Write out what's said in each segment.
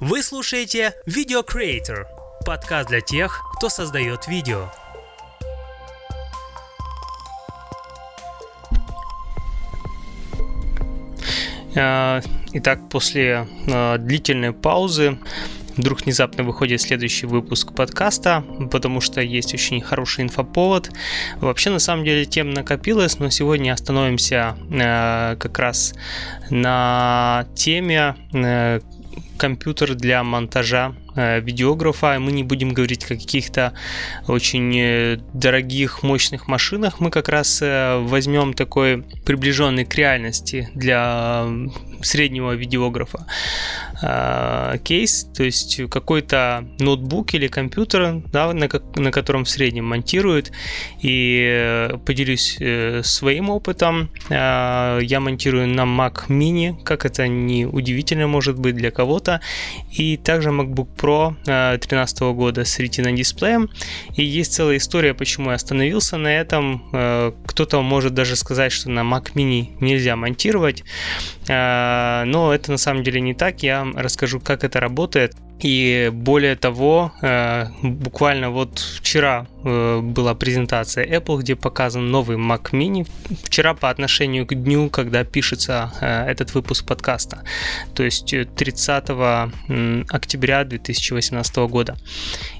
Вы слушаете Video Creator, подкаст для тех, кто создает видео. А, итак, после а, длительной паузы вдруг внезапно выходит следующий выпуск подкаста, потому что есть очень хороший инфоповод. Вообще, на самом деле, тем накопилось, но сегодня остановимся э, как раз на теме э, компьютер для монтажа Э, видеографа. Мы не будем говорить о каких-то очень э, дорогих, мощных машинах. Мы как раз э, возьмем такой приближенный к реальности для среднего видеографа кейс, то есть какой-то ноутбук или компьютер, да, на, на котором в среднем монтируют. И поделюсь своим опытом. Я монтирую на Mac Mini, как это не удивительно может быть для кого-то. И также MacBook Pro 2013 э, года с Retina дисплеем. И есть целая история, почему я остановился на этом. Э, кто-то может даже сказать, что на Mac Mini нельзя монтировать. Э, но это на самом деле не так. Я расскажу, как это работает. И более того, буквально вот вчера была презентация Apple, где показан новый Mac Mini. Вчера по отношению к дню, когда пишется этот выпуск подкаста, то есть 30 октября 2000 2018 года.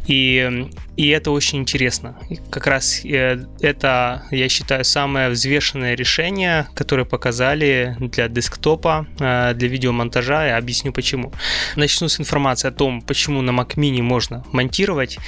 И, и это очень интересно. Как раз э, это, я считаю, самое взвешенное решение, которое показали для десктопа, э, для видеомонтажа. Я объясню почему. Начну с информации о том, почему на Mac Mini можно монтировать.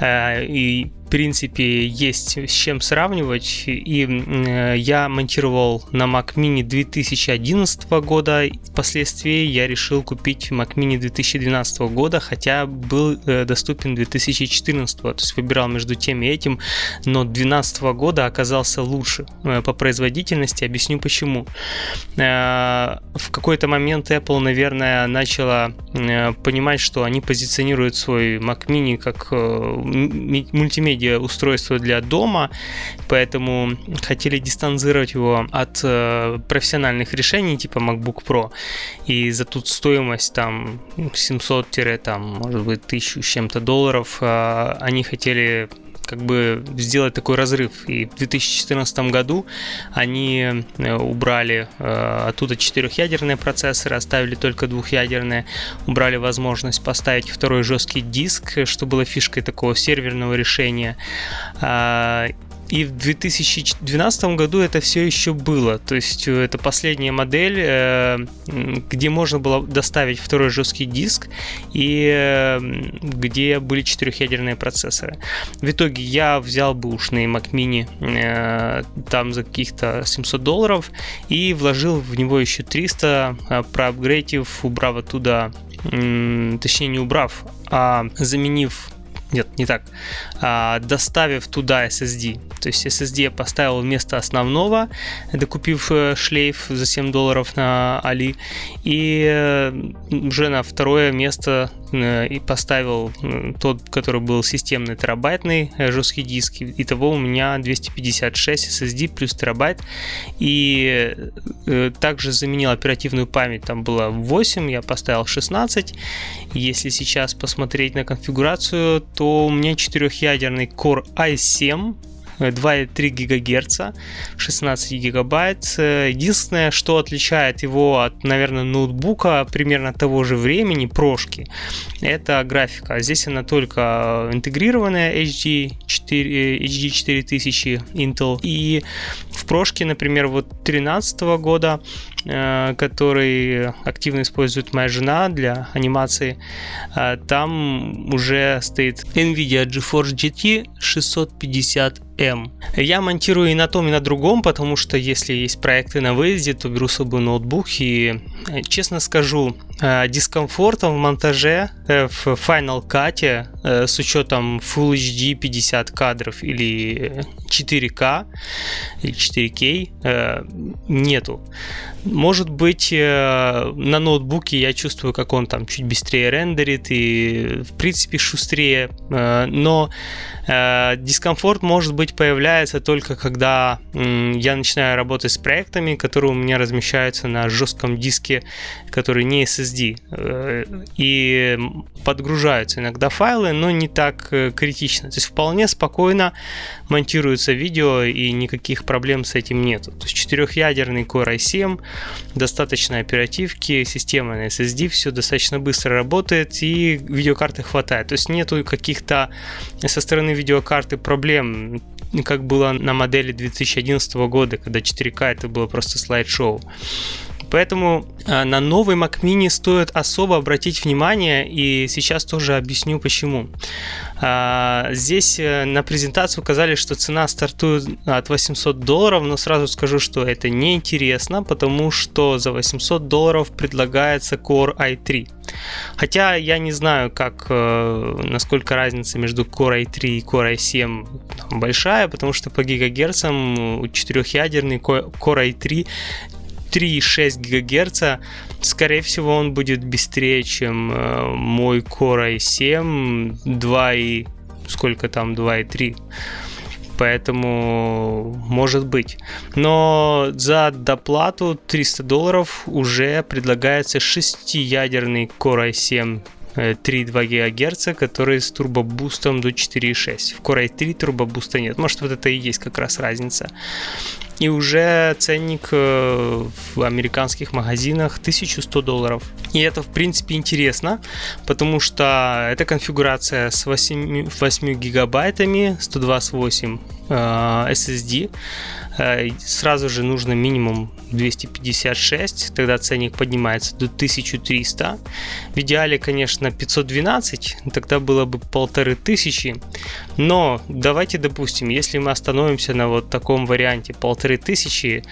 Э, и принципе, есть с чем сравнивать. И э, я монтировал на Mac Mini 2011 года. Впоследствии я решил купить Mac Mini 2012 года, хотя был э, доступен 2014. То есть выбирал между тем и этим. Но 2012 года оказался лучше э, по производительности. Объясню почему. В какой-то момент Apple, наверное, начала понимать, что они позиционируют свой Mac Mini как мультимедиа устройство для дома, поэтому хотели дистанцировать его от э, профессиональных решений типа MacBook Pro. И за тут стоимость там 700 там, может быть, 1000 с чем-то долларов э, они хотели как бы сделать такой разрыв. И в 2014 году они э, убрали э, оттуда четырехъядерные процессоры, оставили только двухъядерные, убрали возможность поставить второй жесткий диск, что было фишкой такого серверного решения. И в 2012 году это все еще было. То есть э, это последняя модель, э, где можно было доставить второй жесткий диск и э, где были четырехъядерные процессоры. В итоге я взял бэушный Mac Mini там за каких-то 700 долларов и вложил в него еще 300, проапгрейдив, убрав оттуда точнее не убрав, а заменив нет, не так. А, доставив туда SSD. То есть SSD я поставил вместо основного, докупив э, шлейф за 7 долларов на Али. И э, уже на второе место и поставил тот, который был системный терабайтный жесткий диск. Итого у меня 256 SSD плюс терабайт. И также заменил оперативную память. Там было 8, я поставил 16. Если сейчас посмотреть на конфигурацию, то у меня четырехъядерный Core i7 2,3 ГГц, 16 гигабайт. Единственное, что отличает его от, наверное, ноутбука примерно того же времени, прошки, это графика. Здесь она только интегрированная HD, 4, HD 4000 Intel. И в прошке, например, вот 2013 года Э, который активно использует моя жена для анимации, э, там уже стоит NVIDIA GeForce GT 650M. Я монтирую и на том, и на другом, потому что если есть проекты на выезде, то беру с собой ноутбук и, э, честно скажу, дискомфортом в монтаже в Final Cut с учетом Full HD 50 кадров или 4К или 4К нету. Может быть, э, на ноутбуке я чувствую, как он там чуть быстрее рендерит и, в принципе, шустрее, э, но э, дискомфорт, может быть, появляется только когда я начинаю работать с проектами, которые у меня размещаются на жестком диске, который не SSD, SSD. Э, и подгружаются иногда файлы, но не так э, критично. То есть вполне спокойно монтируется видео и никаких проблем с этим нет. То есть четырехъядерный Core i7, достаточно оперативки, система на SSD, все достаточно быстро работает и видеокарты хватает. То есть нету каких-то со стороны видеокарты проблем как было на модели 2011 года, когда 4К это было просто слайд-шоу. Поэтому э, на новый Mac Mini стоит особо обратить внимание, и сейчас тоже объясню почему. А, здесь э, на презентацию указали, что цена стартует от 800 долларов, но сразу скажу, что это неинтересно, потому что за 800 долларов предлагается Core i3. Хотя я не знаю, как, э, насколько разница между Core i3 и Core i7 большая, потому что по гигагерцам четырехъядерный Core i3 3,6 ГГц, скорее всего, он будет быстрее, чем э, мой Core i7 2 и сколько там 2,3 поэтому может быть. Но за доплату 300 долларов уже предлагается 6-ядерный Core i7 3,2 ГГц, который с турбобустом до 4,6. В Core i3 турбобуста нет. Может, вот это и есть как раз разница и уже ценник э, в американских магазинах 1100 долларов. И это, в принципе, интересно, потому что это конфигурация с 8, 8 гигабайтами, 128 э, SSD, Э, сразу же нужно минимум 256, тогда ценник поднимается до 1300. В идеале, конечно, 512, тогда было бы полторы тысячи. Но давайте допустим, если мы остановимся на вот таком варианте полторы тысячи,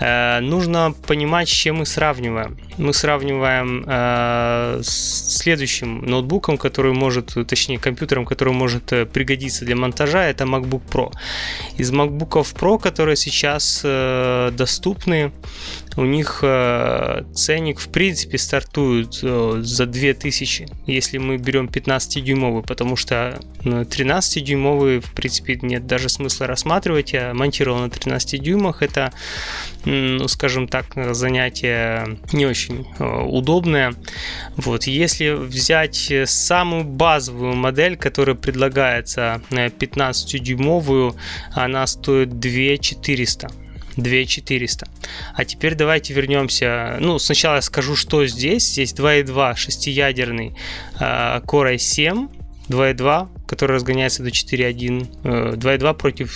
э, нужно понимать, с чем мы сравниваем. Мы сравниваем э, следующим ноутбуком, который может, точнее компьютером, который может пригодиться для монтажа, это MacBook Pro. Из MacBook Pro, которые сейчас э, доступны. У них э, ценник в принципе стартует э, за 2000, если мы берем 15-дюймовый, потому что 13-дюймовый ну, в принципе нет даже смысла рассматривать. Я монтировал на 13 дюймах. Это, ну, скажем так, занятие не очень удобное. Вот. Если взять самую базовую модель, которая предлагается 15-дюймовую, она стоит 2400. 2400. А теперь давайте вернемся. Ну, сначала я скажу, что здесь. Здесь 2.2 шестиядерный э, Core i7 2.2, который разгоняется до 4.1. 2.2 э, против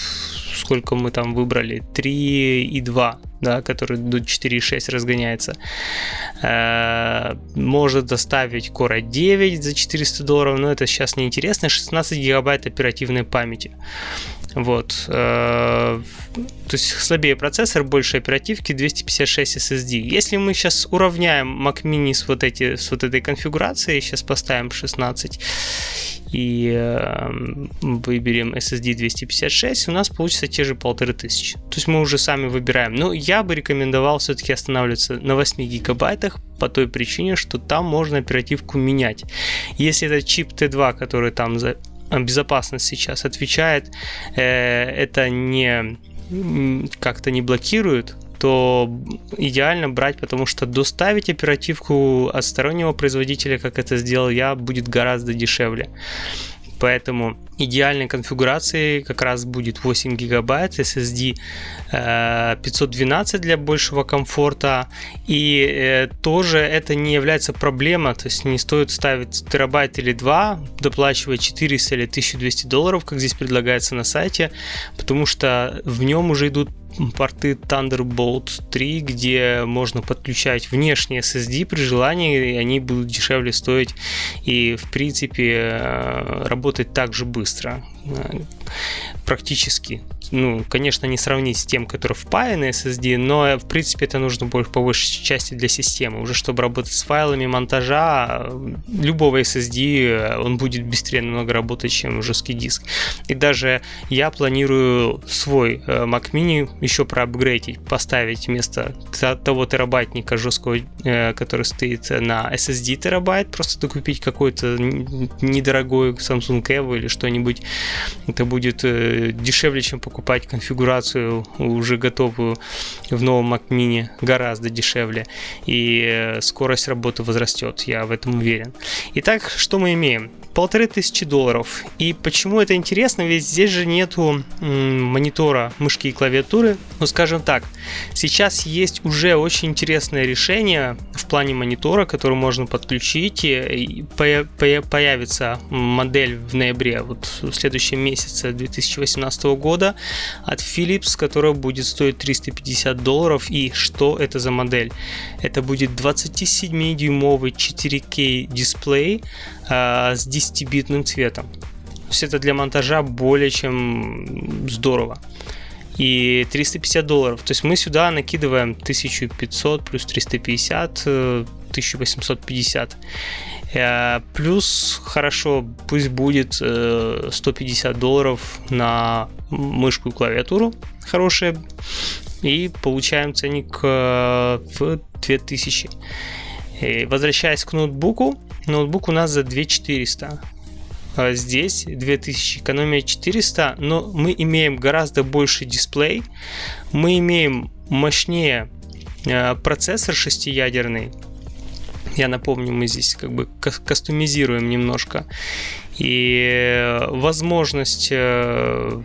сколько мы там выбрали? 3.2 да, который до 4.6 разгоняется. Э, может доставить Core i9 за 400 долларов, но это сейчас не интересно. 16 гигабайт оперативной памяти. Вот. Э, то есть слабее процессор, больше оперативки, 256 SSD. Если мы сейчас уравняем Mac Mini с вот, эти, с вот этой конфигурацией, сейчас поставим 16 и э, выберем SSD 256, у нас получится те же полторы тысячи. То есть мы уже сами выбираем. Но я бы рекомендовал все-таки останавливаться на 8 гигабайтах по той причине, что там можно оперативку менять. Если это чип T2, который там за безопасность сейчас отвечает, э, это не как-то не блокирует, то идеально брать, потому что доставить оперативку от стороннего производителя, как это сделал я, будет гораздо дешевле. Поэтому идеальной конфигурацией как раз будет 8 гигабайт SSD 512 для большего комфорта. И э, тоже это не является проблемой, то есть не стоит ставить терабайт или 2, доплачивать 400 или 1200 долларов, как здесь предлагается на сайте, потому что в нем уже идут порты Thunderbolt 3, где можно подключать внешние SSD при желании, и они будут дешевле стоить и, в принципе, э, работать так же быстро э, практически ну, конечно, не сравнить с тем, который впаянный SSD, но, в принципе, это нужно больше, по большей части для системы. Уже чтобы работать с файлами монтажа любого SSD, он будет быстрее намного работать, чем жесткий диск. И даже я планирую свой э, Mac Mini еще проапгрейдить, поставить вместо того терабайтника жесткого, э, который стоит на SSD терабайт, просто докупить какой-то недорогой Samsung Evo или что-нибудь. Это будет э, дешевле, чем покупать конфигурацию уже готовую в новом Mac Mini гораздо дешевле, и скорость работы возрастет, я в этом уверен. Итак, что мы имеем? Полторы тысячи долларов. И почему это интересно? Ведь здесь же нету монитора, мышки и клавиатуры. Ну, скажем так, сейчас есть уже очень интересное решение в плане монитора, который можно подключить. И появится модель в ноябре, вот в следующем месяце 2018 года от Philips, которая будет стоить 350 долларов. И что это за модель? Это будет 27-дюймовый 4K дисплей э, с 10-битным цветом. То есть это для монтажа более чем здорово. И 350 долларов. То есть мы сюда накидываем 1500 плюс 350, 1850. Э, э, плюс, хорошо, пусть будет 150 долларов на мышку и клавиатуру хорошие. И получаем ценник в 2000. И возвращаясь к ноутбуку, ноутбук у нас за 2400. А здесь 2000, экономия 400, но мы имеем гораздо больше дисплей, мы имеем мощнее а, процессор шестиядерный, я напомню, мы здесь как бы кастомизируем немножко. И возможность э,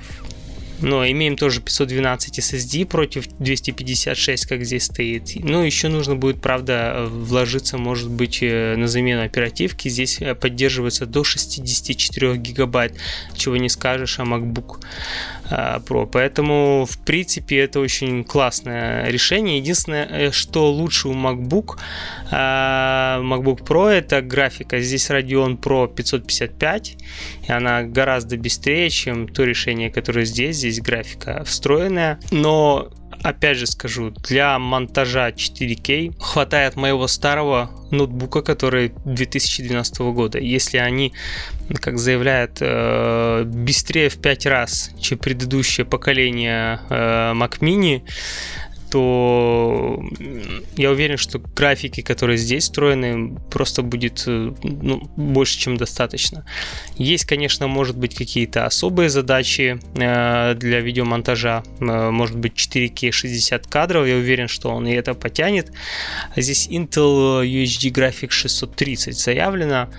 но имеем тоже 512 SSD против 256, как здесь стоит. Ну, еще нужно будет, правда, вложиться, может быть, э, на замену оперативки. Здесь э, поддерживается до 64 гигабайт, чего не скажешь о MacBook э, Pro. Поэтому, в принципе, это очень классное решение. Единственное, что лучше у MacBook, MacBook Pro, это графика. Здесь Radeon Pro 555, и она гораздо быстрее, чем то решение, которое здесь здесь графика встроенная, но опять же скажу, для монтажа 4К хватает моего старого ноутбука, который 2012 года. Если они, как заявляют, э, быстрее в 5 раз, чем предыдущее поколение э, Mac Mini, то я уверен, что графики, которые здесь встроены, просто будет э, ну, больше, чем достаточно. Есть, конечно, может быть какие-то особые задачи э, для видеомонтажа, э, может быть 4К 60 кадров, я уверен, что он и это потянет. Здесь Intel UHD Graphics 630 заявлено,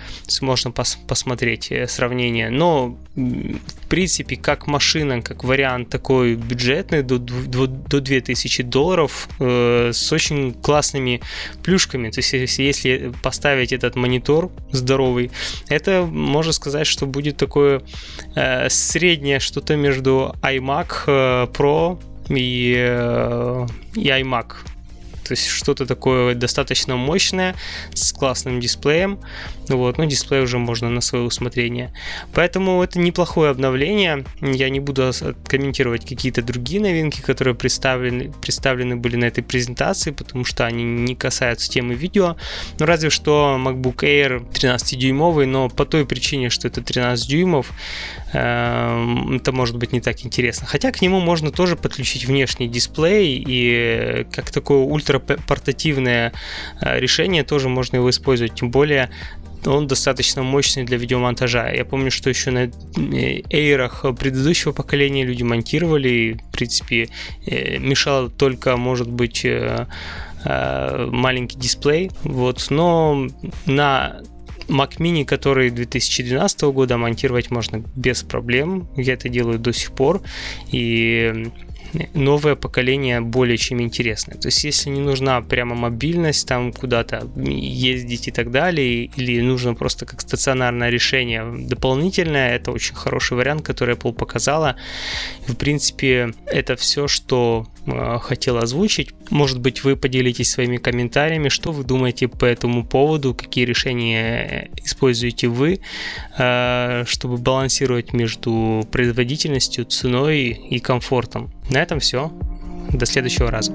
можно пос посмотреть сравнение, но в принципе, как машина, как вариант такой бюджетный, до, до, до 2000 долларов, э, с очень классными плюшками. То есть, если, если поставить этот монитор здоровый, это можно сказать, что будет такое э, среднее что-то между iMac э, Pro и, э, и iMac то есть что-то такое достаточно мощное, с классным дисплеем. Вот, ну, дисплей уже можно на свое усмотрение. Поэтому это неплохое обновление. Я не буду комментировать какие-то другие новинки, которые представлены, представлены были на этой презентации, потому что они не касаются темы видео. Ну, разве что MacBook Air 13-дюймовый, но по той причине, что это 13 дюймов, это может быть не так интересно. Хотя к нему можно тоже подключить внешний дисплей, и как такое ультрапортативное э, решение тоже можно его использовать. Тем более он достаточно мощный для видеомонтажа. Я помню, что еще на эйрах предыдущего поколения люди монтировали, и, в принципе, э, мешало только, может быть, э, маленький дисплей. Вот, но на Mac Mini, который 2012 года монтировать можно без проблем. Я это делаю до сих пор. И новое поколение более чем интересное. То есть, если не нужна прямо мобильность, там куда-то ездить и так далее, или нужно просто как стационарное решение дополнительное, это очень хороший вариант, который Apple показала. В принципе, это все, что э, хотел озвучить. Может быть, вы поделитесь своими комментариями, что вы думаете по этому поводу, какие решения используете вы, э, чтобы балансировать между производительностью, ценой и комфортом. На этом все. До следующего раза.